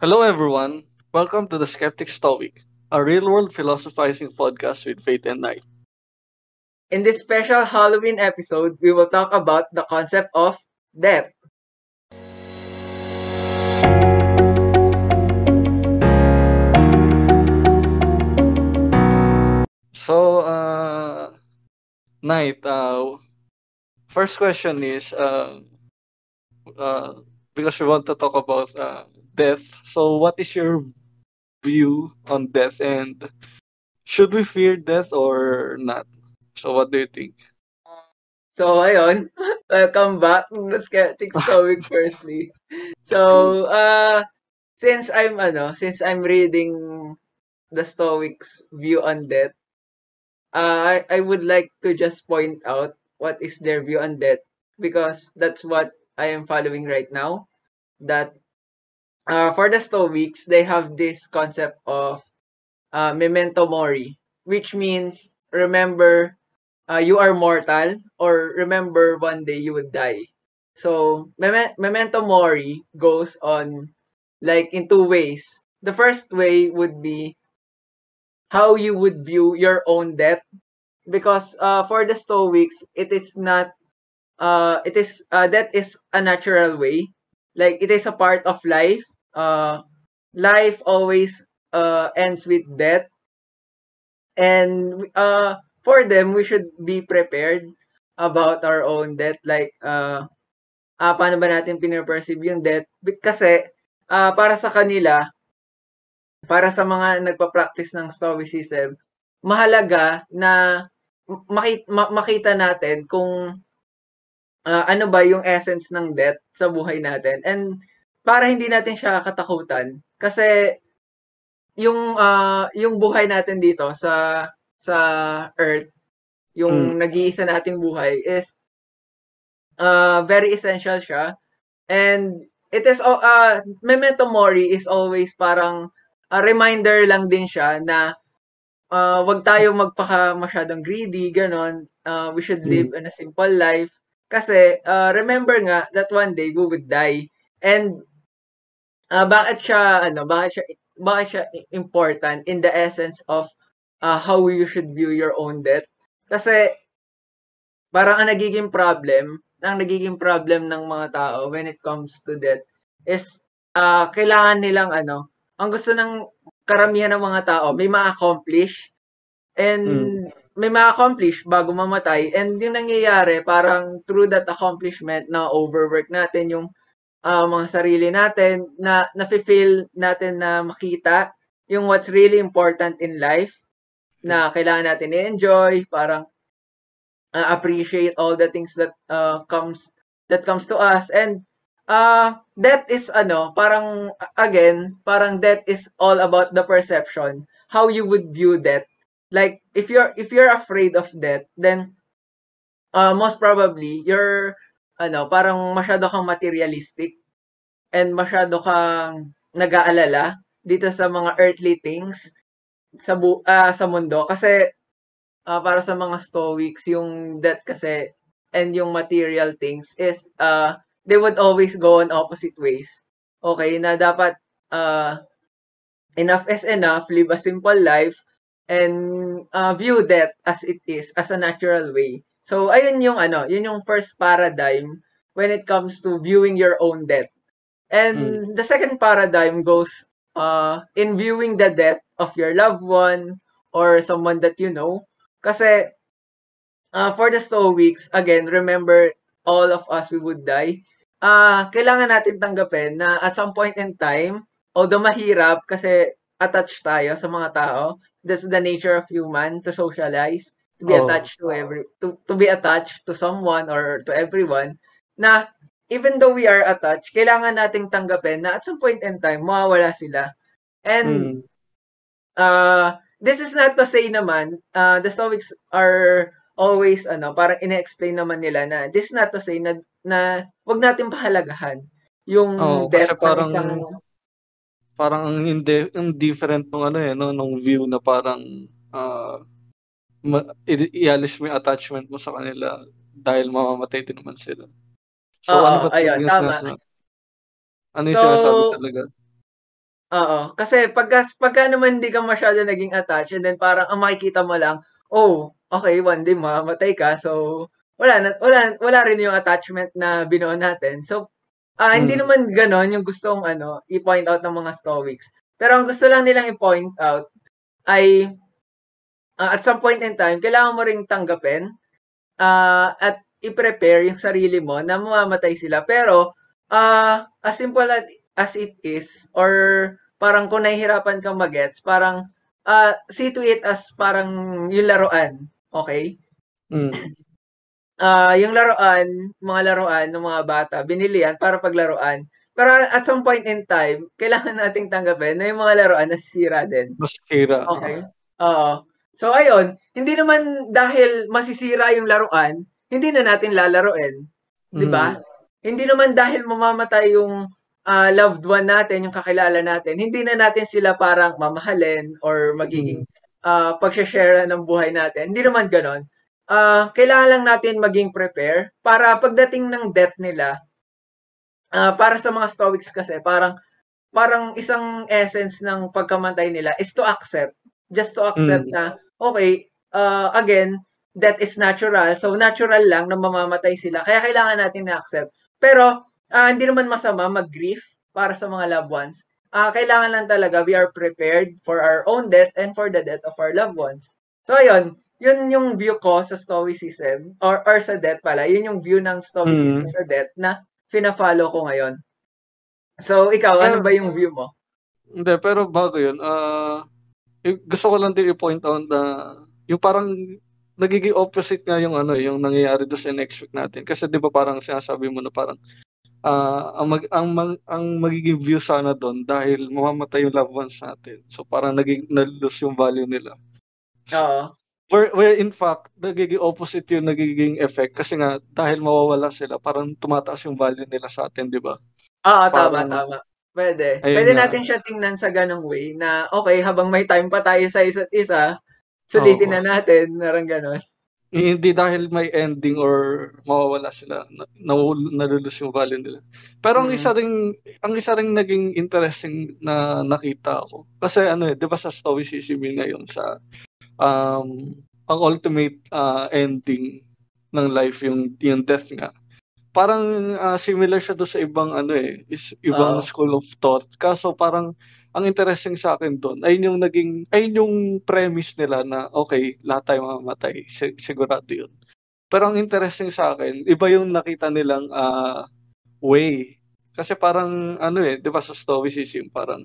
Hello, everyone. Welcome to the Skeptic Stoic, a real world philosophizing podcast with Faith and Night. In this special Halloween episode, we will talk about the concept of death. So, uh, Night, uh, first question is uh, uh, because we want to talk about uh, death. So, what is your view on death and should we fear death or not? So, what do you think? So, ayun, welcome back to the Skeptic Stoic firstly. So, uh, since I'm, ano, since I'm reading the Stoics' view on death, uh, I, I would like to just point out what is their view on death because that's what I am following right now. That uh, for the Stoics, they have this concept of uh, memento mori, which means remember uh, you are mortal or remember one day you would die. So mem- memento mori goes on like in two ways. The first way would be how you would view your own death because uh, for the stoics it is not uh, it is uh, that is a natural way like it is a part of life uh, life always uh, ends with death. And uh, for them we should be prepared about our own death. Like uh, uh paano ba natin pinaperceive yung death? Kasi uh, para sa kanila para sa mga nagpa-practice ng stoicism mahalaga na makita, natin kung uh, ano ba yung essence ng death sa buhay natin. And para hindi natin siya katakutan kasi yung uh, yung buhay natin dito sa sa earth yung mm. nag-iisa nating buhay is uh, very essential siya and it is uh, memento mori is always parang a reminder lang din siya na uh, wag tayo magpaka masyadong greedy, ganon. Uh, we should live mm. in a simple life. Kasi, uh, remember nga that one day we would die. And, uh, bakit siya, ano, bakit siya, bakit siya important in the essence of uh, how you should view your own death? Kasi, parang ang nagiging problem, ang nagiging problem ng mga tao when it comes to death is, uh, kailangan nilang, ano, ang gusto ng karamihan ng mga tao may ma-accomplish and mm. may ma-accomplish bago mamatay and yung nangyayari parang through that accomplishment na overwork natin yung uh, mga sarili natin na na-feel natin na makita yung what's really important in life na kailangan natin i-enjoy parang uh, appreciate all the things that uh, comes that comes to us and uh, that is ano, parang again, parang that is all about the perception, how you would view that. Like if you're if you're afraid of death, then uh, most probably you're ano, parang masyado kang materialistic and masyado kang nag-aalala dito sa mga earthly things sa bu- uh, sa mundo kasi uh, para sa mga stoics yung death kasi and yung material things is uh they would always go on opposite ways. Okay, na dapat uh, enough is enough, live a simple life, and uh, view that as it is, as a natural way. So, ayun yung ano, yun yung first paradigm when it comes to viewing your own death. And mm. the second paradigm goes uh, in viewing the death of your loved one or someone that you know. Kasi uh, for the Stoics, again, remember all of us we would die uh, kailangan natin tanggapin na at some point in time, although mahirap kasi attached tayo sa mga tao, that's the nature of human to socialize, to be oh. attached to every to, to be attached to someone or to everyone na even though we are attached, kailangan nating tanggapin na at some point in time mawawala sila. And mm. uh this is not to say naman uh the Stoics are always ano, parang ine-explain naman nila na this is not to say na na wag natin pahalagahan yung oh, death parang, ng isang parang ang indi- indifferent nung ano eh no nung view na parang uh, ma- i- ialis mo yung attachment mo sa kanila dahil mamamatay din naman sila. So Oo, ano ba ayun, tama. Sinasabi? Ano yung so, sinasabi talaga? Oo, kasi pagka pagka naman hindi ka masyado naging attached and then parang ang makikita mo lang, oh, okay, one day mamamatay ka. So, wala na wala wala rin yung attachment na binuo natin. So, ah, hindi Mm. naman gano'n yung gustong ano, i-point out ng mga Stoics. Pero ang gusto lang nilang i-point out ay ah, at some point in time, kailangan mo ring tanggapin ah, at i-prepare yung sarili mo na mamamatay sila. Pero, ah, as simple as, it is, or parang kung nahihirapan kang magets, parang ah, see to it as parang yung laruan. Okay? Mm. Ah, yung laruan, mga laruan ng mga bata, binili yan para paglaruan. Pero at some point in time, kailangan nating tanggapin na yung mga laruan nasisira din. Masira. Okay. Oo. So ayun, hindi naman dahil masisira yung laruan, hindi na natin lalaruin, 'di ba? Mm. Hindi naman dahil mamamatay yung ah, loved one natin, yung kakilala natin, hindi na natin sila parang mamahalin or magiging ah pag-share ng buhay natin. Hindi naman ganoon. Ah, kailangan lang natin maging prepare para pagdating ng death nila, ah, para sa mga Stoics kasi parang parang isang essence ng pagkamatay nila is to accept. Just to accept Mm. na, okay, uh, again, that is natural. So, natural lang na mamamatay sila. Kaya kailangan natin na-accept. Pero, ah, hindi naman masama mag-grief para sa mga loved ones. Ah, kailangan lang talaga we are prepared for our own death and for the death of our loved ones. So, ayun. Yun yung view ko sa Stoicism or, or sa death pala. Yun yung view ng Stoicism Mm. sa death na fina-follow ko ngayon. So, ikaw, ano ba yung view mo? Hindi, pero bago yun, y- gusto ko lang din i-point out na yung parang nagiging opposite nga yung ano, yung nangyayari doon sa next week natin. Kasi 'di ba parang sinasabi mo na parang ah, ang mag, ang mag- ang magiging view sana doon dahil mamamatay yung loved ones natin. So parang naging na-lose yung value nila. Oo. Where, where in fact, nagiging opposite yung nagiging effect kasi nga dahil mawawala sila, parang tumataas yung value nila sa atin, 'di ba? Oo, tama, tama. Pwede. Ayun Pwede nga. natin siya tingnan sa ganong way na, okay, habang may time pa tayo sa isa't isa, sulitin Oo. na natin, narang ganon. Hindi dahil may ending or mawawala sila, na, nalulus yung value nila. Pero ang Mm. isa ring ang isa ring naging interesting na nakita ko. Kasi ano eh, 'di ba sa stoicism yun ngayon sa um ang ultimate ah, ending ng life yung yung death nga. Parang ah, similar siya do sa ibang ano eh, is ibang Oo. school of thought. Kaso parang ang interesting sa akin doon ay yung naging ay yung premise nila na okay, lahat tayo mamamatay. Si- sigurado 'yun. Pero ang interesting sa akin, iba yung nakita nilang ah, way. Kasi parang ano eh, 'di ba sa stoicism parang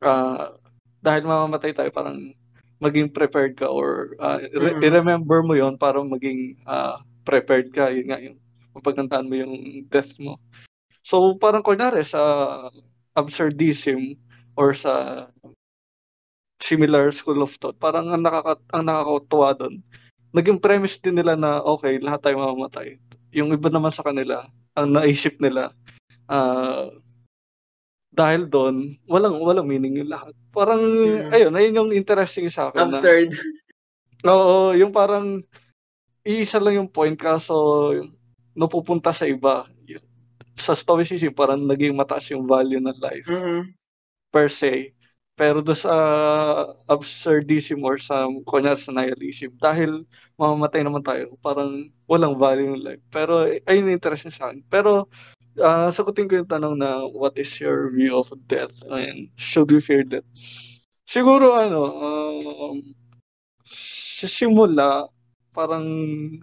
ah, dahil mamamatay tayo parang maging prepared ka or ah, re- Mm. i-remember mo 'yon para maging ah, prepared ka. Yun nga yung mapagkantaan mo yung death mo. So parang kunyari sa absurdism or sa similar school of thought, parang ang nakaka ang nakakatuwa doon. Naging premise din nila na okay, lahat tayo mamamatay. Yung iba naman sa kanila, ang naisip nila ah dahil doon, walang walang meaning yung lahat. Parang Mm. ayun, ayun yung interesting sa akin na Absurd. Oo, yung parang iisa lang yung point kaso napupunta sa iba. Sa stoicism parang naging mataas yung value ng life Mm-mm. per se. Pero do sa absurdism or sa kunyari sa nihilism, dahil mamamatay naman tayo, parang walang value ng life. Pero ayun yung interesting sa akin. Pero ah, sagutin ko yung tanong na what is your view of death and should we fear death? Siguro ano, um, sa simula, parang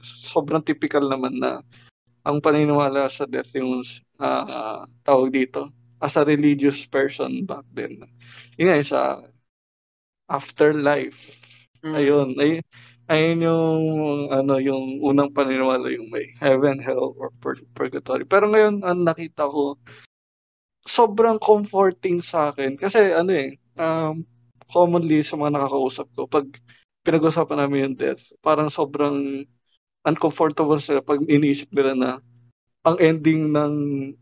sobrang typical naman na ang paniniwala sa death yung ah, tawag dito as a religious person back then. Yun nga, sa afterlife. Mm. Ayun, ay, ayun yung ano yung unang paniniwala yung may heaven, hell or pur- purgatory. Pero ngayon ang nakita ko sobrang comforting sa akin kasi ano eh um, commonly sa mga nakakausap ko pag pinag-usapan namin yung death, parang sobrang uncomfortable sila pag iniisip nila na ang ending ng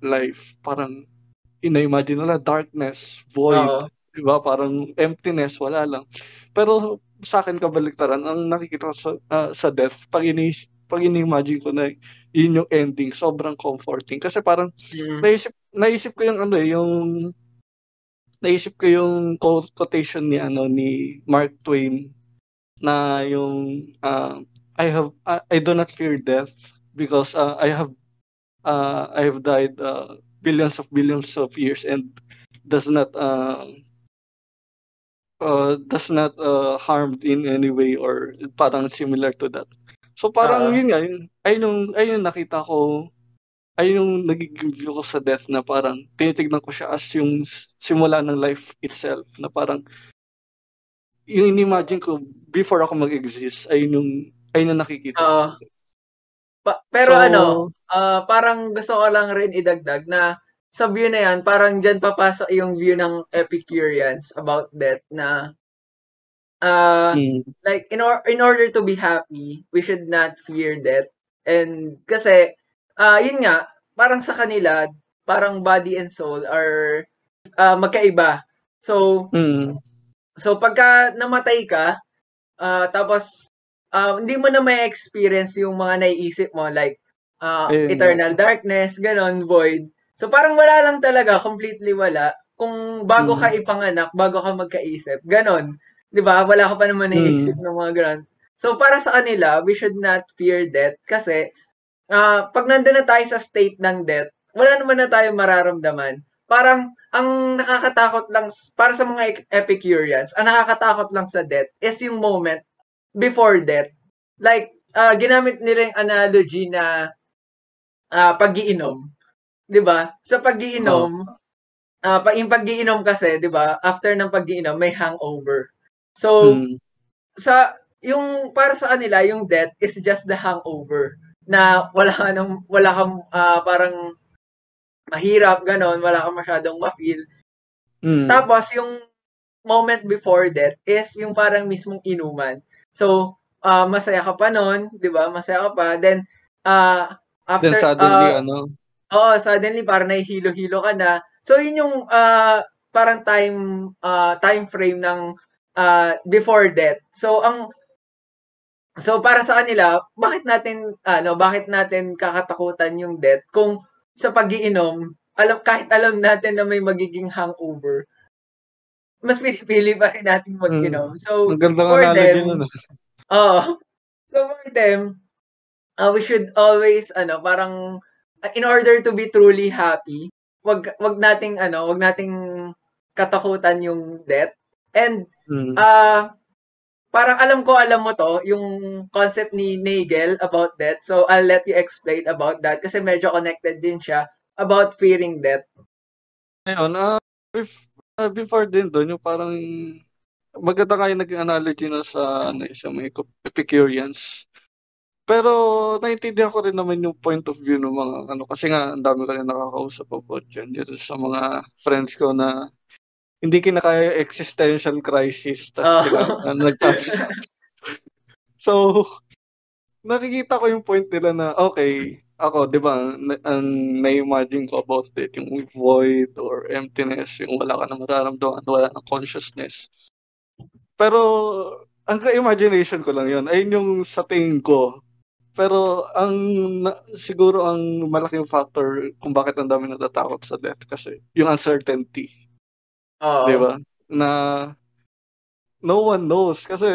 life parang ina-imagine nila darkness, void, Oo. di ba? Parang emptiness, wala lang. Pero sa akin kabaliktaran, ang nakikita ko sa, ah, sa death, pag, ini pag ini-imagine ko na yun yung ending, sobrang comforting. Kasi parang Mm. naisip, naisip ko yung ano eh, yung naisip ko yung quotation ni ano ni Mark Twain na yung uh, I have I, I do not fear death because uh, I have uh, I have died uh, billions of billions of years and does not uh, uh, does not uh, harm in any way or parang similar to that. So parang uh, yun nga, yun, ayun yung, ayun yung nakita ko ay yung nagiging view ko sa death na parang tinitignan ko siya as yung simula ng life itself na parang yung in-imagine ko before ako mag-exist ay yung ay yung nakikita uh, pa- pero so, ano uh, parang gusto ko lang rin idagdag na sa view na yan parang diyan papasok yung view ng Epicureans about death na uh, hmm. like in, or- in order to be happy we should not fear death and kasi uh, yun nga, parang sa kanila, parang body and soul are uh, magkaiba. So, mm. so pagka namatay ka, uh, tapos uh, hindi mo na may experience yung mga naiisip mo like uh, eternal darkness, ganon, void. So parang wala lang talaga, completely wala. Kung bago mm. ka ipanganak, bago ka magkaisip, ganon. 'Di ba? Wala ka pa naman naiisip mm. ng mga ganon. So para sa kanila, we should not fear death kasi uh, pag nandun na tayo sa state ng death, wala naman na tayo mararamdaman. Parang ang nakakatakot lang para sa mga Epicureans, ang nakakatakot lang sa death is yung moment before death. Like uh, ginamit nila yung analogy na uh, pag-iinom. 'Di ba? Sa pag-iinom, oh. uh, yung pag-iinom kasi, 'di ba? After ng pag-iinom may hangover. So hmm. sa yung para sa kanila, yung death is just the hangover na wala ka nang, wala kang uh, parang mahirap, ganon, wala kang masyadong ma-feel. Mm. Tapos, yung moment before that is yung parang mismong inuman. So, uh, masaya ka pa noon, di ba? Masaya ka pa. Then, uh, after... Then suddenly, uh, ano? Oo, suddenly, parang nahihilo-hilo ka na. So, yun yung uh, parang time uh, time frame ng uh, before that. So, ang So para sa kanila, bakit natin ano, bakit natin kakatakutan yung death kung sa pagiinom, alam kahit alam natin na may magiging hangover, mas pinipili pa rin natin mag-inom. Hmm. So Maganda for them, oh, so for them, uh, we should always ano, parang in order to be truly happy, wag wag nating ano, wag nating katakutan yung death. And hmm. uh parang alam ko, alam mo to, yung concept ni Nagel about death. So, I'll let you explain about that kasi medyo connected din siya about fearing death. Ayun, uh, before, before din doon, yung parang maganda kayo naging analogy na sa ano, sa may Epicureans. Pero naiintindihan ko rin naman yung point of view ng mga ano kasi nga ang dami ko rin nakakausap about dyan dito sa mga friends ko na hindi kinakaya existential crisis tas oh. kailangan nagtapos. so nakikita ko yung point nila na okay, ako, 'di ba, ang na-imagine ko about it, yung void or emptiness, yung wala ka na mararamdaman, wala na consciousness. Pero ang imagination ko lang 'yon. Ayun yung sa tingin ko. Pero ang na, siguro ang malaking factor kung bakit ang dami natatakot sa death kasi yung uncertainty Oo. Di ba? Na no one knows kasi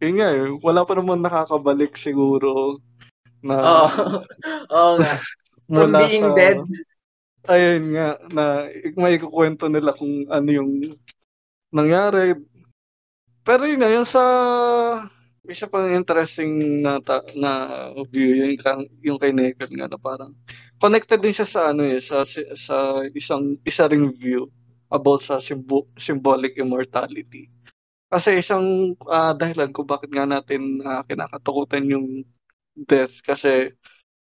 yun nga eh, wala pa naman nakakabalik siguro na Oo. Oo nga. From being sa, dead. Ayun nga, na may kukwento nila kung ano yung nangyari. Pero yun nga, yung sa isa pang interesting na ta, na view yung yung kay Naked nga na parang connected din siya sa ano eh sa sa isang isa ring view about sa symbo- symbolic immortality. Kasi isang uh, dahilan kung bakit nga natin uh, kinakatakutan yung death kasi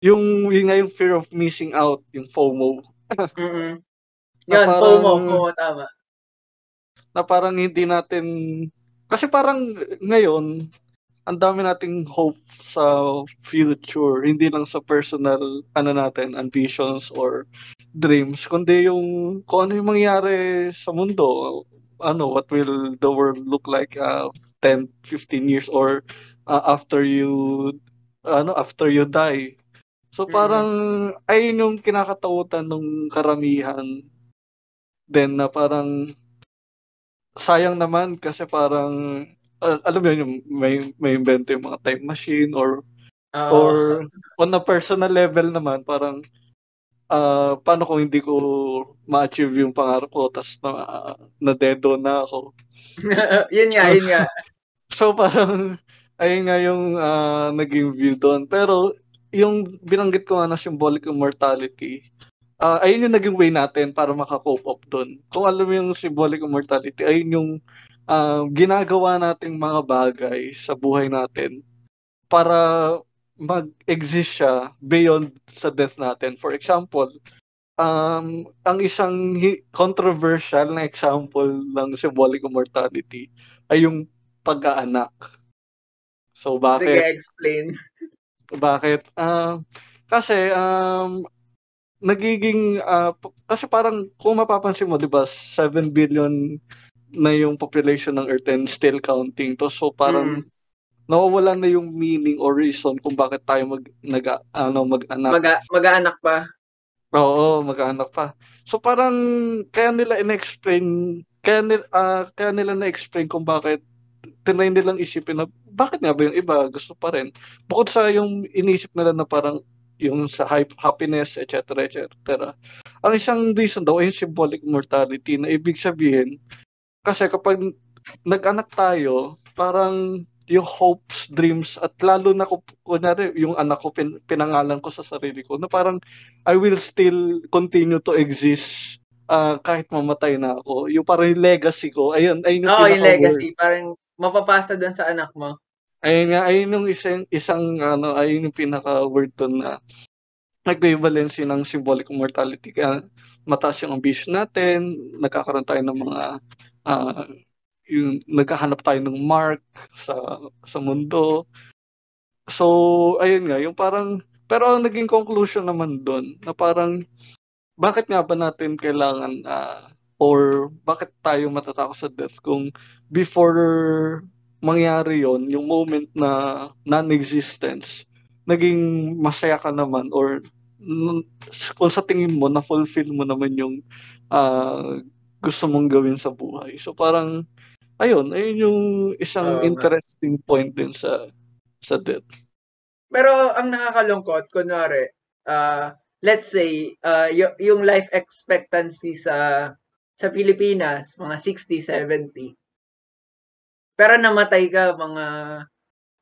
yung yung nga yung fear of missing out, yung FOMO. mm Yan, parang, FOMO, FOMO tama. Na parang hindi natin kasi parang ngayon ang dami nating hope sa future, hindi lang sa personal ano natin, ambitions or dreams, kundi yung kung ano yung mangyari sa mundo. Ano, what will the world look like uh, 10, 15 years or uh, after you ano, after you die. So parang mm-hmm. ayun yung kinakatakutan ng karamihan din na parang sayang naman kasi parang uh, alam mo yun, yung may may invento yung mga time machine or Oo. or on a personal level naman parang uh, paano kung hindi ko ma-achieve yung pangarap ko tapos na na dedo na ako. yun nga, yun nga. So parang ayun nga yung uh, naging view doon. Pero yung binanggit ko nga na symbolic immortality, uh, ayun yung naging way natin para makakope up doon. Kung alam mo yung symbolic immortality, ayun yung uh, ginagawa nating mga bagay sa buhay natin para mag-exist siya beyond sa death natin. For example, um, ang isang controversial na example ng symbolic immortality ay yung pag-aanak. So bakit? Sige, explain. Bakit? Uh, kasi um, nagiging uh, kasi parang kung mapapansin mo 'di ba 7 billion na yung population ng Earth and still counting to so parang mm. nawawala na yung meaning or reason kung bakit tayo mag nag ano mag-anak mag mag-anak pa oo mag-anak pa so parang kaya nila in-explain kaya nila uh, kaya nila na-explain kung bakit tinry nilang isipin na bakit nga ba yung iba gusto pa rin bukod sa yung inisip nila na parang yung sa happiness, etc., etc. Ang isang reason daw ay yung symbolic mortality na ibig sabihin, kasi kapag nag-anak tayo, parang yung hopes, dreams, at lalo na ko, kunyari, yung anak ko, pin, pinangalan ko sa sarili ko, na parang I will still continue to exist uh, kahit mamatay na ako. Yung parang yung legacy ko, ayun, ayun yung Oo, yung legacy, parang mapapasa doon sa anak mo. Ayun nga, ayun yung isang, isang ano, ayun yung pinaka-word doon na equivalency ng symbolic mortality. Kaya mataas yung ambition natin, nagkakaroon tayo ng mga, uh, yung naghahanap tayo ng mark sa sa mundo. So, ayun nga, yung parang, pero ang naging conclusion naman doon, na parang, bakit nga ba natin kailangan, uh, or bakit tayo matatakot sa death kung before mangyari yon yung moment na non-existence, naging masaya ka naman or kung sa tingin mo, na-fulfill mo naman yung uh, gusto mong gawin sa buhay. So parang, ayun, ayun yung isang uh, interesting point din sa sa death. Pero ang nakakalungkot, kunwari, uh, let's say, uh, y- yung life expectancy sa sa Pilipinas, mga 60, 70, pero namatay ka mga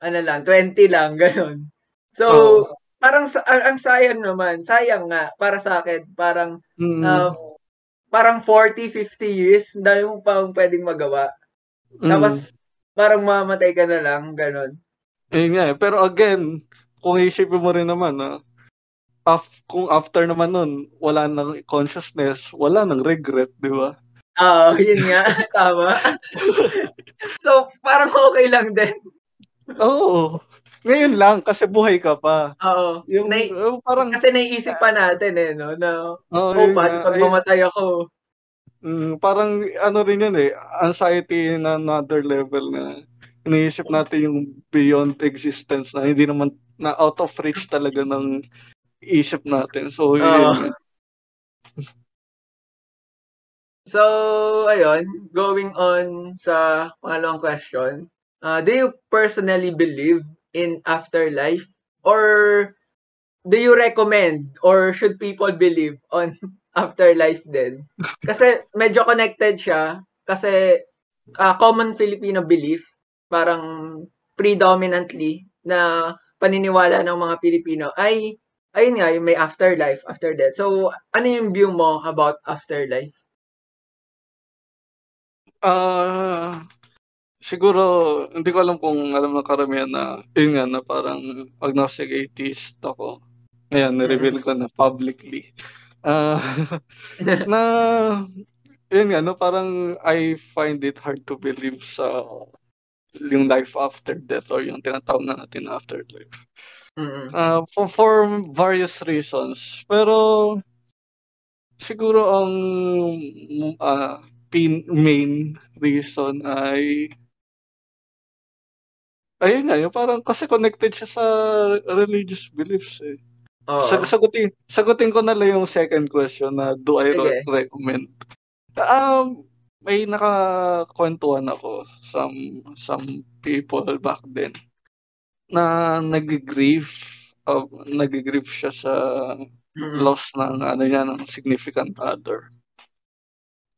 ano lang, 20 lang, ganun. So, oh. parang ang, ang sayang naman, sayang nga para sa akin, parang mm. uh, parang 40, 50 years, dahil mo pa pwedeng magawa. Mm. Tapos parang mamatay ka na lang, ganun. Eh nga, pero again, kung isipin mo rin naman, ah, af, kung after naman nun, wala nang consciousness, wala nang regret, di ba? Oo, yun nga. Tama. so, parang okay lang din. Oo. Ngayon lang, kasi buhay ka pa. Oo. Yung, Nai- uh, parang, kasi naiisip pa natin eh, no? Na, oh, oh paano pag mamatay ako? Mm, parang ano rin yun eh, anxiety na another level na iniisip natin yung beyond existence na hindi naman na out of reach talaga ng isip natin. So. Uh, So, ayun, going on sa pangalawang question. Uh, do you personally believe in afterlife? Or do you recommend or should people believe on afterlife din? Kasi medyo connected siya. Kasi uh, common Filipino belief, parang predominantly na paniniwala ng mga Pilipino ay ayun nga, yung may afterlife, after death. So, ano yung view mo about afterlife? Ah, siguro hindi ko alam kung alam ng karamihan na yun nga na parang agnostic atheist ako. Ngayon, ni-reveal ko na publicly. Ah, na yun nga no, parang I find it hard to believe sa yung life after death or yung tinatawag na natin afterlife. Mm. Uh, for, for various reasons. Pero siguro ang uh, pin main reason ay ayun nga, yung parang kasi connected siya sa religious beliefs eh. Oo. Sag- sagutin, sagutin ko na lang yung second question na do I Sige. recommend? Um, may nakakwentuhan ako some some people back then na nag-grieve uh, nag-grieve siya sa Mm. loss ng ano niya ng significant other.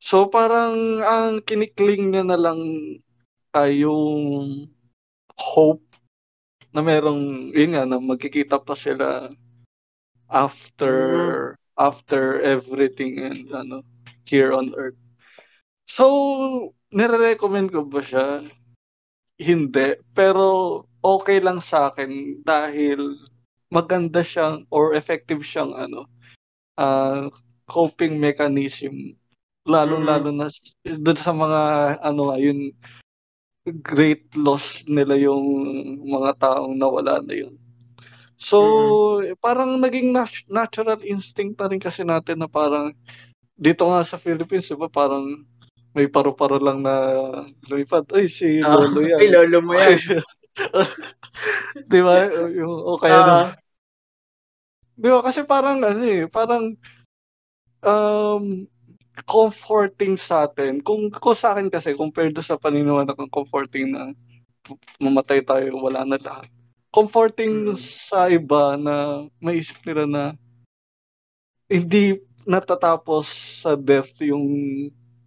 So parang ang kinikling niya na lang ay yung hope na merong yun nga na magkikita pa sila after after everything and ano here on earth. So nire-recommend ko ba siya? Hindi, pero okay lang sa akin dahil maganda siyang or effective siyang ano uh, coping mechanism lalo-lalo na doon sa mga ano yung great loss nila yung mga taong nawala na yun. So, Mm. parang naging nat- natural instinct na rin kasi natin na parang dito nga sa Philippines, di ba, parang may paru-paro lang na lumipad. Ay, si Ah, Lolo yan. ay, lolo mo yan. di ba? Yung, o kaya Ah. na- Di ba? Kasi parang ano eh, parang um, comforting sa atin. Kung, kung sa akin kasi, compared sa paniniwala kong comforting na mamatay tayo, wala na lahat. Comforting Mm. sa iba na maisip nila na hindi natatapos sa death yung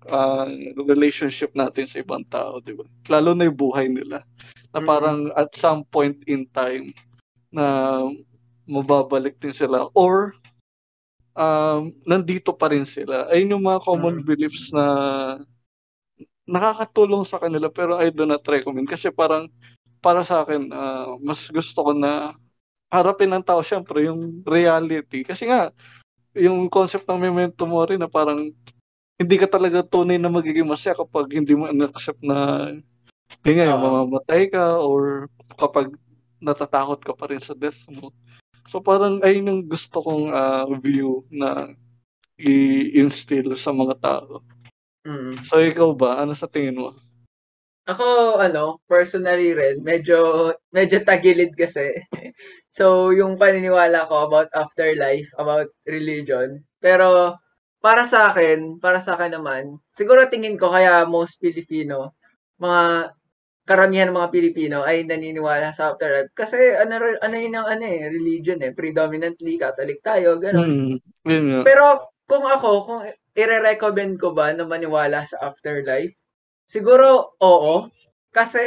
uh, relationship natin sa ibang tao, di ba? Lalo na yung buhay nila. Na parang at some point in time na mababalik din sila or um, nandito pa rin sila. Ayun yung mga common Mm. beliefs na nakakatulong sa kanila pero I do not recommend kasi parang para sa akin uh, mas gusto ko na harapin ng tao syempre yung reality kasi nga yung concept ng memento mori na parang hindi ka talaga tunay na magiging masaya kapag hindi mo accept na hindi nga, yung Oo. mamamatay ka or kapag natatakot ka pa rin sa death mo. So parang ayun yung gusto kong ah, view na i-instill sa mga tao. Mm. So ikaw ba? Ano sa tingin mo? Ako, ano, personally rin, medyo, medyo tagilid kasi. so, yung paniniwala ko about afterlife, about religion. Pero, para sa akin, para sa akin naman, siguro tingin ko kaya most Filipino, mga karamihan ng mga Pilipino ay naniniwala sa afterlife. Kasi ano, ano yun ang ano eh, religion eh. Predominantly, Catholic tayo, yun nga. Pero kung ako, kung i-recommend ko ba na maniwala sa afterlife, siguro oo. Kasi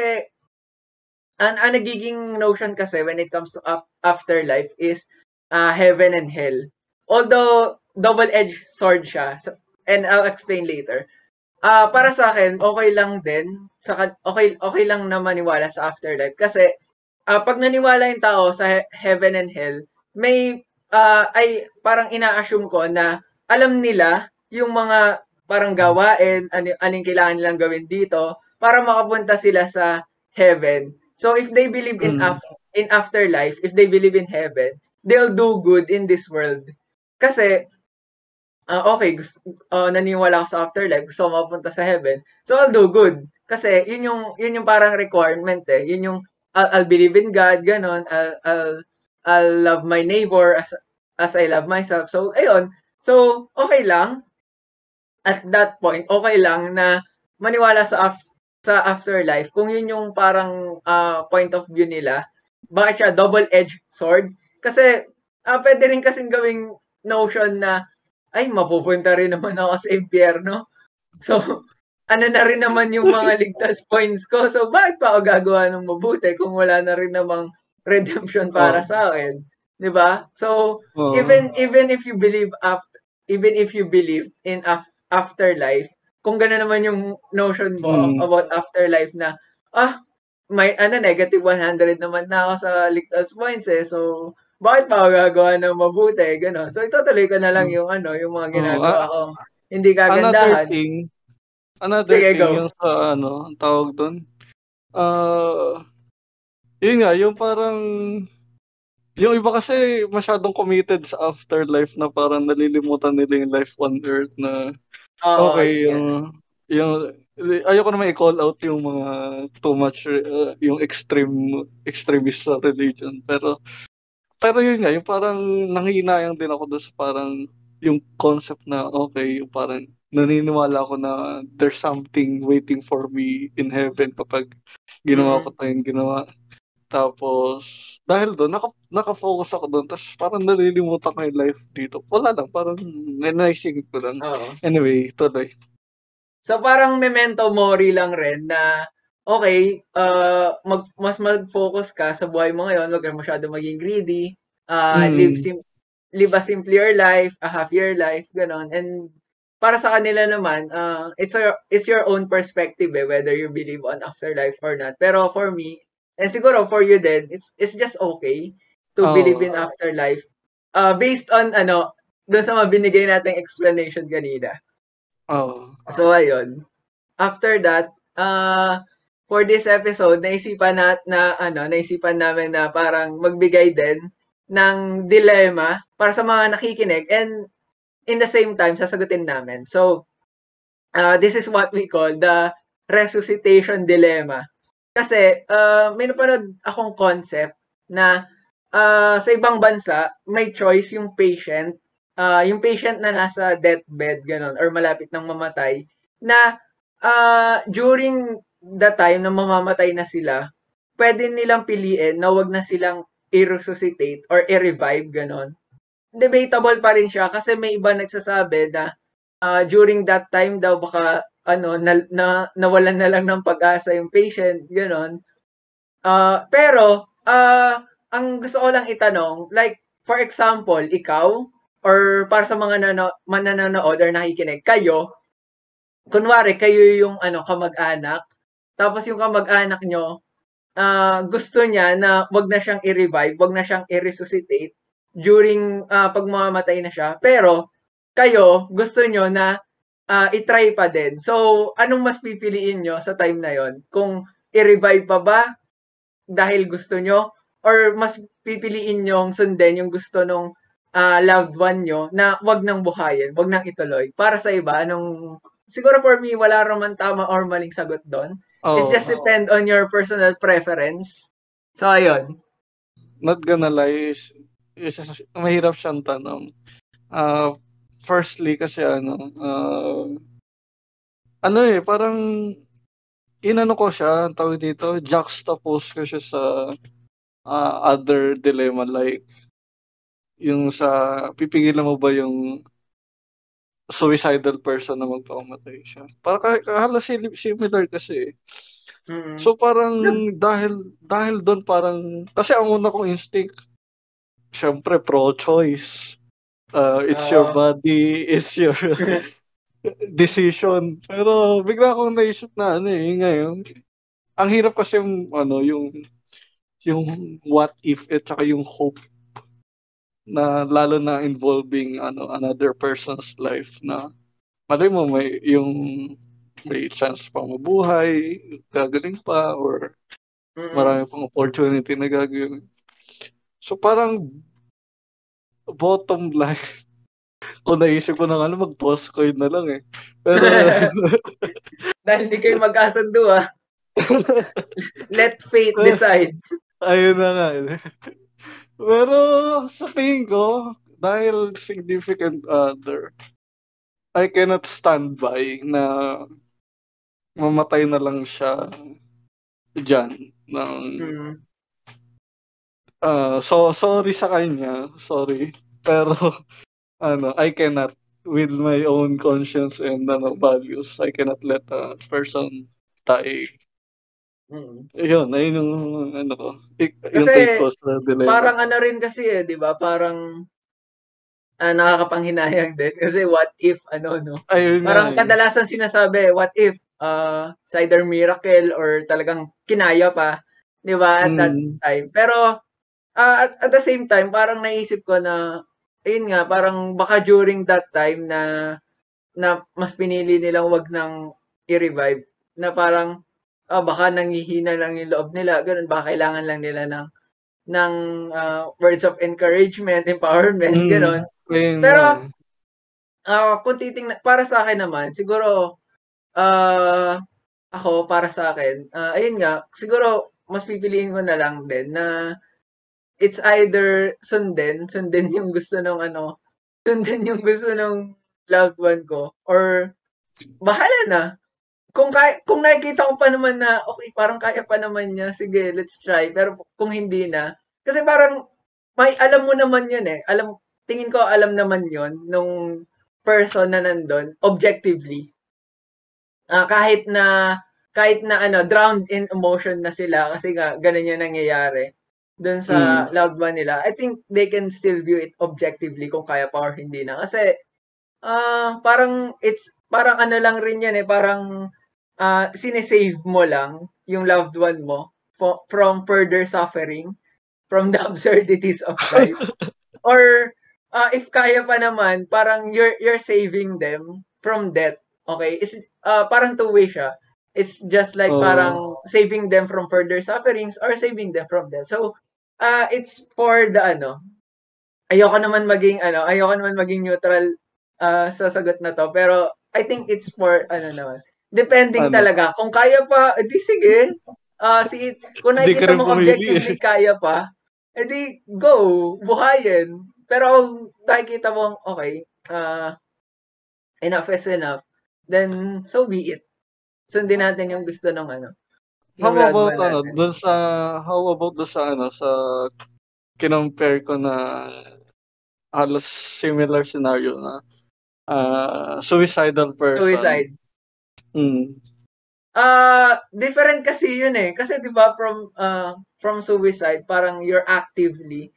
ang, ang nagiging notion kasi when it comes to af- afterlife is uh, heaven and hell. Although double-edged sword siya, so- and I'll explain later. Ah, para sa akin, okay lang din. Sa, okay, okay lang na maniwala sa afterlife. Kasi, ah, pag naniwala yung tao sa he- heaven and hell, may, ah, ay parang ina-assume ko na alam nila yung mga parang gawain, ano, anong kailangan nilang gawin dito, para makapunta sila sa heaven. So, if they believe in, Mm. af- in afterlife, if they believe in heaven, they'll do good in this world. Kasi, ah okay, gusto, ah, naniniwala ako sa afterlife, gusto ko mapunta sa heaven, so I'll do good. Kasi yun yung yun yung parang requirement eh. Yun yung I'll, I'll believe in God, ganon. I'll, I'll I'll love my neighbor as as I love myself. So ayun. So okay lang at that point, okay lang na maniwala sa af- sa afterlife kung yun yung parang ah, point of view nila. Bakit siya double-edged sword? Kasi ah, pwede rin kasing gawing notion na ay, mapupunta rin naman ako sa impyerno. So, ano na rin naman yung mga ligtas points ko. So, bakit pa ako gagawa ng mabuti kung wala na rin namang redemption para Oh. sa akin? 'Di ba? So, Oo. even even if you believe after even if you believe in af- afterlife, kung gano'n naman yung notion mo Mm. about afterlife na ah, may ano negative 100 naman na ako sa ligtas points eh. So, bakit pa ako gagawa ng mabuti? Ganon. So, itutuloy ko na lang yung ano, yung mga ginagawa ah, ko. Hindi another kagandahan. thing, another Sige, thing go. yung sa ano, ang tawag doon. Ah, yun nga, yung parang yung iba kasi masyadong committed sa afterlife na parang nalilimutan nila yung life on earth na Oo, okay, yan. yung yung ayoko naman i-call out yung mga too much uh, yung extreme extremist sa religion pero pero yun nga yung parang nanghihinayang din ako doon sa parang yung concept na okay yung parang naniniwala ako na there's something waiting for me in heaven kapag ginawa ko Mm. tayong ginawa. Tapos, dahil doon, naka, naka-focus ako doon. Tapos parang nalilimutan ko yung life dito. Wala lang, parang naisingit ko lang. Oo. Anyway, tuloy. So parang memento mori lang rin na okay, uh, mag, mas mag-focus ka sa buhay mo ngayon, wag ka masyado maging greedy, uh, Mm. live, sim- live a simpler life, a happier life, ganon. And para sa kanila naman, uh, it's your, it's your own perspective eh, whether you believe on afterlife or not. Pero for me, and siguro for you din, it's, it's just okay to Oo. believe in afterlife. Uh, based on ano, doon sa mga binigay nating explanation kanina. Oh. So, ayun. After that, uh, for this episode, naisipan na, na, ano, naisipan namin na parang magbigay din ng dilemma para sa mga nakikinig and in the same time, sasagutin namin. So, uh, this is what we call the resuscitation dilemma. Kasi, uh, may napanood akong concept na uh, sa ibang bansa, may choice yung patient uh, yung patient na nasa deathbed, ganun, or malapit ng mamatay, na uh, during the time na mamamatay na sila, pwede nilang piliin na wag na silang i-resuscitate or i-revive, ganun. Debatable pa rin siya kasi may iba nagsasabi na uh, during that time daw baka ano na, na nawalan na lang ng pag-asa yung patient, ganun. Uh, pero uh, ang gusto ko lang itanong, like for example, ikaw or para sa mga nano, mananonood or nakikinig, kayo, kunwari, kayo yung ano, kamag-anak, tapos yung kamag-anak nyo, uh, gusto niya na wag na siyang i-revive, wag na siyang i-resuscitate during uh, pag mamamatay na siya. Pero, kayo, gusto nyo na uh, i-try pa din. So, anong mas pipiliin nyo sa time na yon Kung i-revive pa ba dahil gusto nyo? Or mas pipiliin nyo sundin yung gusto nung uh, loved one nyo na wag nang buhayin, wag nang ituloy. Para sa iba, anong siguro for me wala naman tama or maling sagot doon. Oh, It's just depend on your personal preference. So ayun. not gonna lie, is, is, is, mahirap siyang tanong. Uh, firstly, kasi ano, uh, ano eh, parang inano ko siya, ang tawag dito, juxtapose ko siya sa uh, other dilemma like yung sa pipigilan mo ba yung suicidal person na magpakamatay siya. Para halos similar kasi. Mm-hmm. So parang dahil dahil doon parang kasi ang una kong instinct syempre pro-choice. Uh, it's uh, your body, it's your decision. Pero bigla akong naisip na ano eh ngayon. Ang hirap kasi yung ano yung yung what if at saka yung hope na lalo na involving ano another person's life na malay mo may yung may chance pa mabuhay, gagaling pa or marami pang opportunity na gagawin. So parang bottom line kung naisip ko na ano mag-toss coin na lang eh. Pero dahil hindi kayo mag-asundo ah. Let fate decide. Ayun na nga. Pero sa tingin ko, dahil significant other, I cannot stand by na mamatay na lang siya dyan. Ng, mm. uh, so, sorry sa kanya. Sorry. Pero, ano, I cannot with my own conscience and ano, values, I cannot let a person die Mm. Yun, ayun yung ano ko. Yung Kasi, take ko sa dilemma. Parang ano rin kasi eh, di ba? Parang ah, nakakapanghinayang din. Kasi what if, ano, no? Ayun Parang nga, eh. kadalasan sinasabi, what if, uh, it's either miracle or talagang kinaya pa, di ba, at that Mm. time. Pero, uh, at, at the same time, parang naisip ko na, ayun nga, parang baka during that time na, na mas pinili nilang wag nang i-revive, na parang, ah, baka nanghihina lang yung loob nila, ganun, baka kailangan lang nila ng, ng uh, words of encouragement, empowerment, Mm. ganun. Ayun Pero. Ah, kung titingnan para sa akin naman, siguro ah ako para sa akin, ah, ayun nga, siguro mas pipiliin ko na lang din na it's either sundin, sundin yung gusto ng ano, sundin yung gusto ng loved one ko or bahala na. Kung kaya, kung nakikita ko pa naman na okay, parang kaya pa naman niya, sige, let's try. Pero kung hindi na, kasi parang may alam mo naman 'yun eh. Alam tingin ko alam naman 'yon nung person na nandun objectively. Uh, kahit na kahit na ano drowned in emotion na sila kasi nga ganun yung nangyayari dun sa mm. loved one nila. I think they can still view it objectively kung kaya pa or hindi na kasi uh, parang it's parang ano lang rin yan eh parang uh, sinesave mo lang yung loved one mo from further suffering from the absurdities of life or uh, if kaya pa naman, parang you're you're saving them from death. Okay? Is uh, parang two way siya. It's just like oh. parang saving them from further sufferings or saving them from death. So, uh, it's for the ano. Ayoko naman maging ano, ayoko naman maging neutral uh, sa sagot na to, pero I think it's for ano naman. Depending ano? talaga. Kung kaya pa, edi sige. Uh, si, kung nakikita mo objectively kaya pa, edi go, buhayin. Pero nakikita mo, okay, uh, enough is enough, then so be it. Sundin natin yung gusto ng ano. How about ano, dun sa, how about dun sa ano, sa kinompare ko na halos similar scenario na uh, suicidal person. Suicide. Mm. Uh, different kasi yun eh. Kasi 'di ba from uh, from suicide, parang you're actively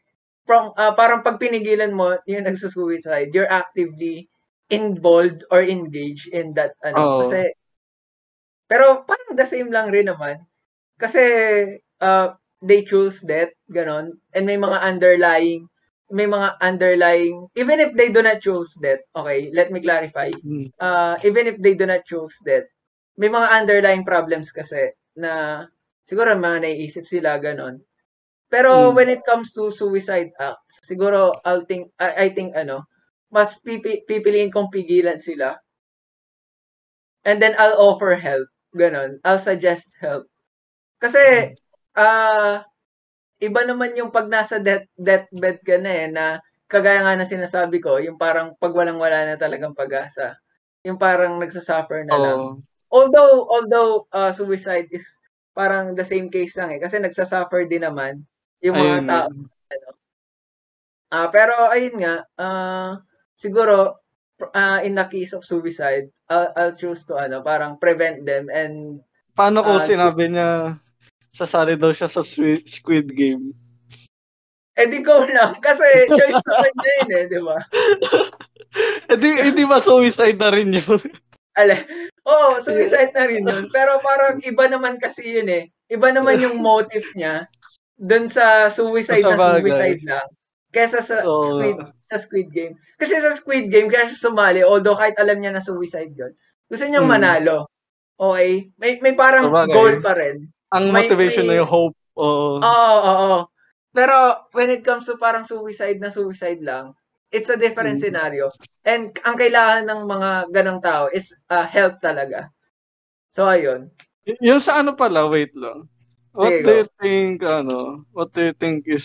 from uh, parang pag pinigilan mo yung nagsusuicide, you're actively involved or engaged in that ano oh. kasi pero parang the same lang rin naman kasi uh, they choose that ganon and may mga underlying may mga underlying even if they do not choose that okay let me clarify hmm. uh, even if they do not choose that may mga underlying problems kasi na siguro mga naiisip sila ganon pero mm. when it comes to suicide acts, siguro I'll think I, I think ano, mas pipi, pipiliin kong pigilan sila. And then I'll offer help. Ganon. I'll suggest help. Kasi uh, iba naman yung pag nasa death, deathbed ka na eh, na kagaya nga na sinasabi ko, yung parang pag walang-wala na talagang pag-asa. Yung parang nagsasuffer na oh. lang. Although, although uh, suicide is parang the same case lang eh. Kasi nagsasuffer din naman yung mga ayun. tao. Ano. Uh, pero ayun nga, uh, siguro uh, in the case of suicide, I'll, I'll choose to ano, parang prevent them and Paano ko uh, sinabi niya sasali daw siya sa Squid Game? Eh di ko lang kasi choice naman niya yun eh, di ba? eh di, hindi ba suicide na rin yun? Ale, oo, oh, suicide na rin yun. Pero parang iba naman kasi yun eh. Iba naman yung motive niya doon sa suicide na suicide lang kaysa sa oh. Squid sa Squid Game. Kasi sa Squid Game kaya siya sumali although kahit alam niya na suicide 'yon. Gusto niyang hmm. manalo. Okay? May may parang Sabagay. goal pa rin. Ang may, motivation may, na yung hope. Oo. Oo, oo, Pero when it comes to parang suicide na suicide lang, it's a different hmm. scenario. And ang kailangan ng mga ganong tao is uh, help talaga. So ayun. Y- yung sa ano pala, wait lang. What do you think, ano, what do you think is,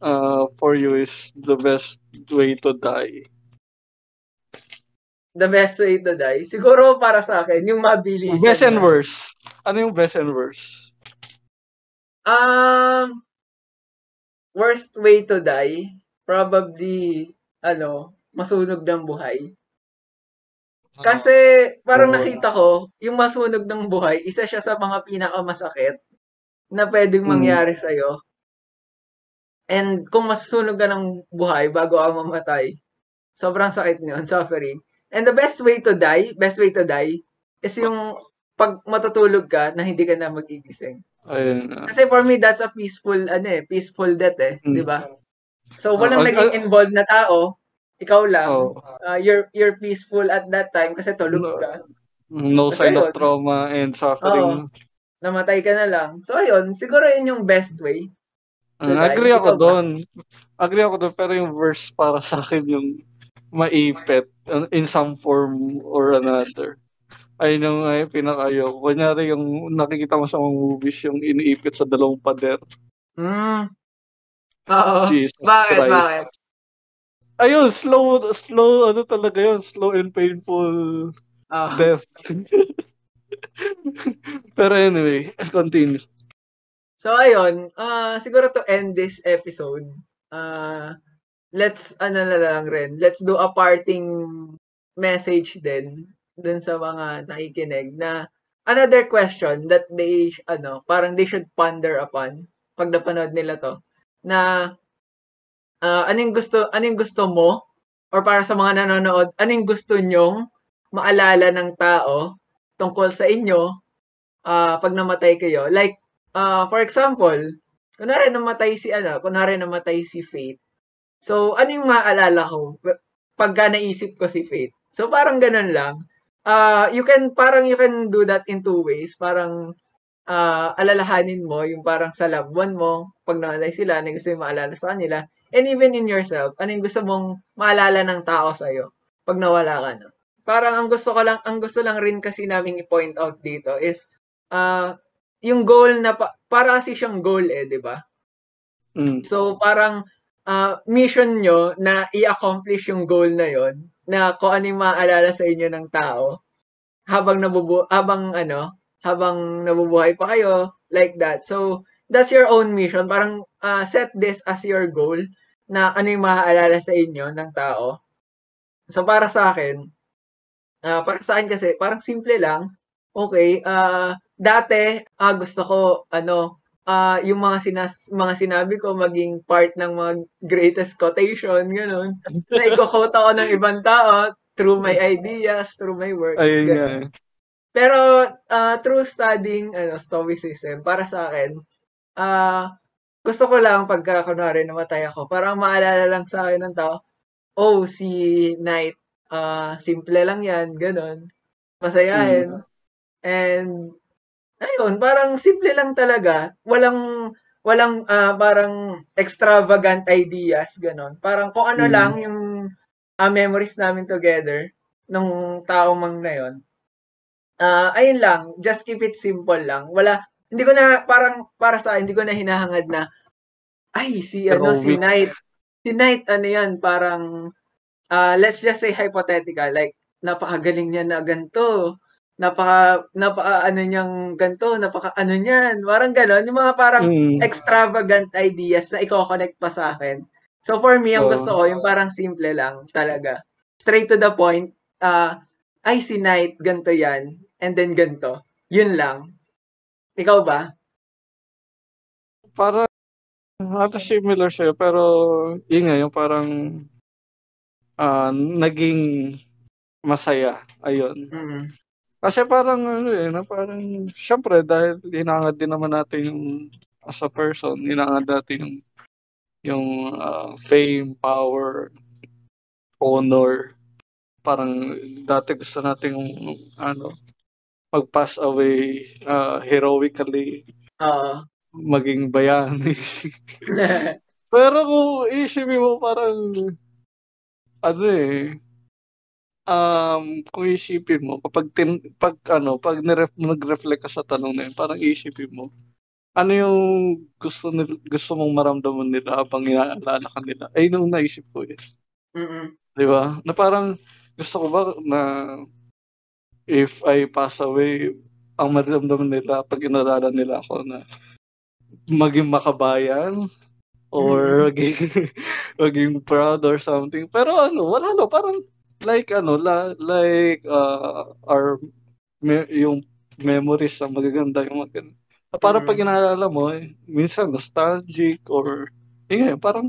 uh, for you is the best way to die? The best way to die? Siguro para sa akin, yung mabilis. Best and worst. Ano yung best and worst? Um, worst way to die, probably, ano, masunog ng buhay. Kasi parang nakita ko, yung masunog ng buhay, isa siya sa mga pinakamasakit na pwedeng mm. mangyari mm. sa'yo. And kung masusunog ka ng buhay bago ka mamatay, sobrang sakit niyon, suffering. And the best way to die, best way to die, is yung pag matutulog ka na hindi ka na magigising. Ayun. Kasi for me, that's a peaceful, ano eh, peaceful death eh, mm. di ba? So, walang uh, naging involved na tao, ikaw lang, oh. uh, you're you're peaceful at that time kasi tulog ka. No kasi sign yun, of trauma and suffering. Oh, namatay ka na lang. So ayun, siguro yun yung best way. Uh, agree ako doon. Agree ako doon pero yung verse para sa akin yung maipit in some form or another. Ayun yung ay, pinakayo. Kunyari yung nakikita mo sa mga movies yung iniipit sa dalawang pader. Mm. Oo. Jesus bakit, Christ. bakit? ayun, slow, slow, ano talaga yun, slow and painful Ah. Death. Pero anyway, continue. So ayun, uh, siguro to end this episode, uh, let's ano na lang rin, let's do a parting message din dun sa mga nakikinig na another question that they ano, parang they should ponder upon pag napanood nila to na uh, anong gusto anong gusto mo or para sa mga nanonood, anong gusto nyong maalala ng tao tungkol sa inyo uh, pag namatay kayo? Like uh, for example, kunwari namatay si ano, kunwari namatay si Faith. So, ano yung maaalala ko pagka naisip ko si Faith? So, parang ganun lang. Uh, you can, parang you can do that in two ways. Parang, uh, alalahanin mo yung parang sa loved one mo, pag namatay sila, ano gusto yung maalala sa kanila. And even in yourself, ano yung gusto mong maalala ng tao sa'yo pag nawala ka na. Parang ang gusto ko lang, ang gusto lang rin kasi namin i-point out dito is, uh, yung goal na pa, para kasi siyang goal eh, 'di ba? Mm. So parang uh, mission nyo na i-accomplish yung goal na yon na kung ano yung maaalala sa inyo ng tao habang nabubu habang ano habang nabubuhay pa kayo like that. So that's your own mission. Parang uh, set this as your goal na ano yung maaalala sa inyo ng tao. So para sa akin, uh, para sa akin kasi parang simple lang. Okay, uh, dati, ah, gusto ko, ano, ah, yung mga, sinas mga sinabi ko maging part ng mga greatest quotation, ganun. na i-quote ako ng ibang tao through my ideas, through my works. Ayun nga. Pero uh, through studying ano, Stoicism, para sa akin, uh, gusto ko lang pagka kunwari namatay ako, parang maalala lang sa akin ng tao, oh, si Knight, uh, simple lang yan, ganun. Masayahin. Mm. And ayun, parang simple lang talaga. Walang walang uh, parang extravagant ideas ganon. Parang kung ano mm. lang yung uh, memories namin together nung tao mang na yon. Uh, ayun lang, just keep it simple lang. Wala hindi ko na parang para sa hindi ko na hinahangad na ay si ano si Knight si Knight ano yan parang uh, let's just say hypothetical like napakagaling niya na ganto napaka napaka ano niyang ganto, napaka ano niyan. Parang gano'n, yung mga parang mm. extravagant ideas na i-connect pa sa akin. So for me, ang oh. gusto ko yung parang simple lang talaga. Straight to the point. Uh, ay si Night ganto 'yan and then ganto. Yun lang. Ikaw ba? Para halos similar siya pero yun nga yung parang uh, naging masaya. Ayun. Mm-hmm. Kasi parang ano eh, na parang syempre dahil hinangad din naman natin yung as a person, hinangad natin yung yung uh, fame, power, honor. Parang dati gusto natin yung ano mag-pass away uh, heroically. Oo. Maging bayani. Pero kung isipin mo parang ano eh, um, kung isipin mo, kapag, tin, pag, ano, pag niref, nag-reflect ka sa tanong na yun, parang isipin mo, ano yung gusto nila, gusto mong maramdaman nila habang inaalala ka nila? Ay, nung naisip ko eh. Mm-mm. Di ba? Na parang, gusto ko ba na if I pass away, ang maramdaman nila pag inalala nila ako na maging makabayan or mm-hmm. maging, maging proud or something. Pero ano, wala no, parang like ano la, like uh, our me, yung memories ang magaganda yung maganda. Para mm. pag inaalala mo, eh, minsan nostalgic or eh, parang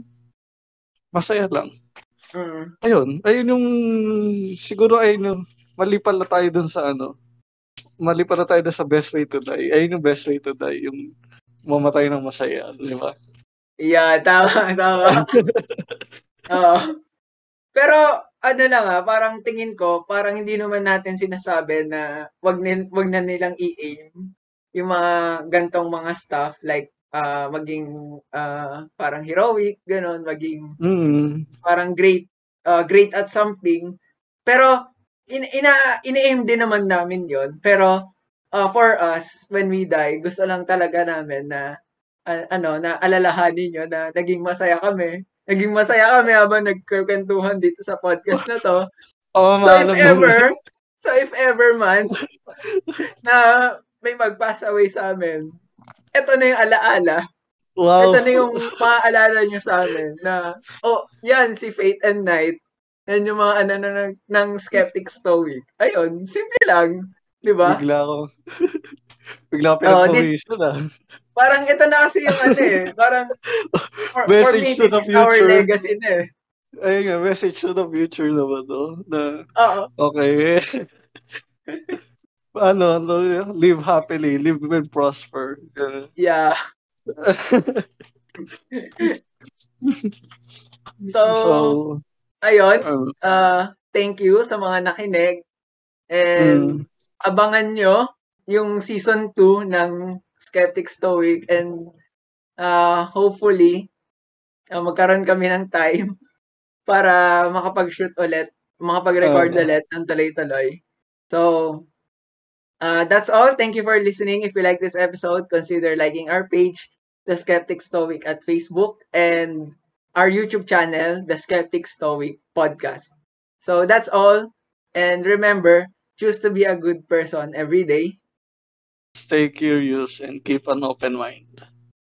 masaya lang. Mm. Ayun, ayun yung siguro ayun yung mali pala tayo dun sa ano. Mali pala tayo dun sa best way to die. Ayun yung best way to die, yung mamatay ng masaya, di ba? Yeah, tama, tama. Oo. Pero ano lang ah, parang tingin ko, parang hindi naman natin sinasabi na wag, nil, wag na nilang i-aim yung mga gantong mga stuff like uh, maging uh, parang heroic, ganun, maging mm. parang great uh, great at something. Pero in, ina ini-aim din naman namin 'yon. Pero uh, for us when we die, gusto lang talaga namin na uh, ano na alalahanin niyo na naging masaya kami naging masaya kami habang nagkwentuhan dito sa podcast na to. Oh, so if ever, So if ever man na may mag-pass away sa amin, ito na yung alaala. Wow. Ito na yung maaalala nyo sa amin na, oh, yan, si Fate and Night. Yan yung mga ano na ng, ng Skeptic Stoic. Ayun, simple lang. Di ba? Bigla ako. Bigla ako Oh, this- ah. Parang ito na kasi yung ano eh. Parang, for, for me, this is our future. legacy na eh. Ayun nga, message to the future naman to. Na, Oo. okay. ano, ano, live happily, live and prosper. Ganun. Yeah. So, so, ayun. ano, uh, thank you sa mga nakinig. And mm, abangan nyo yung season 2 ng Skeptic Stoic and uh, hopefully uh, magkaroon kami ng time para makapag-shoot ulit, makapag-record Oo. ulit ng tuloy-tuloy. So, uh, that's all. Thank you for listening. If you like this episode, consider liking our page, The Skeptic Stoic at Facebook, and our YouTube channel, The Skeptic Stoic Podcast. So that's all. And remember, choose to be a good person every day. Stay curious and keep an open mind.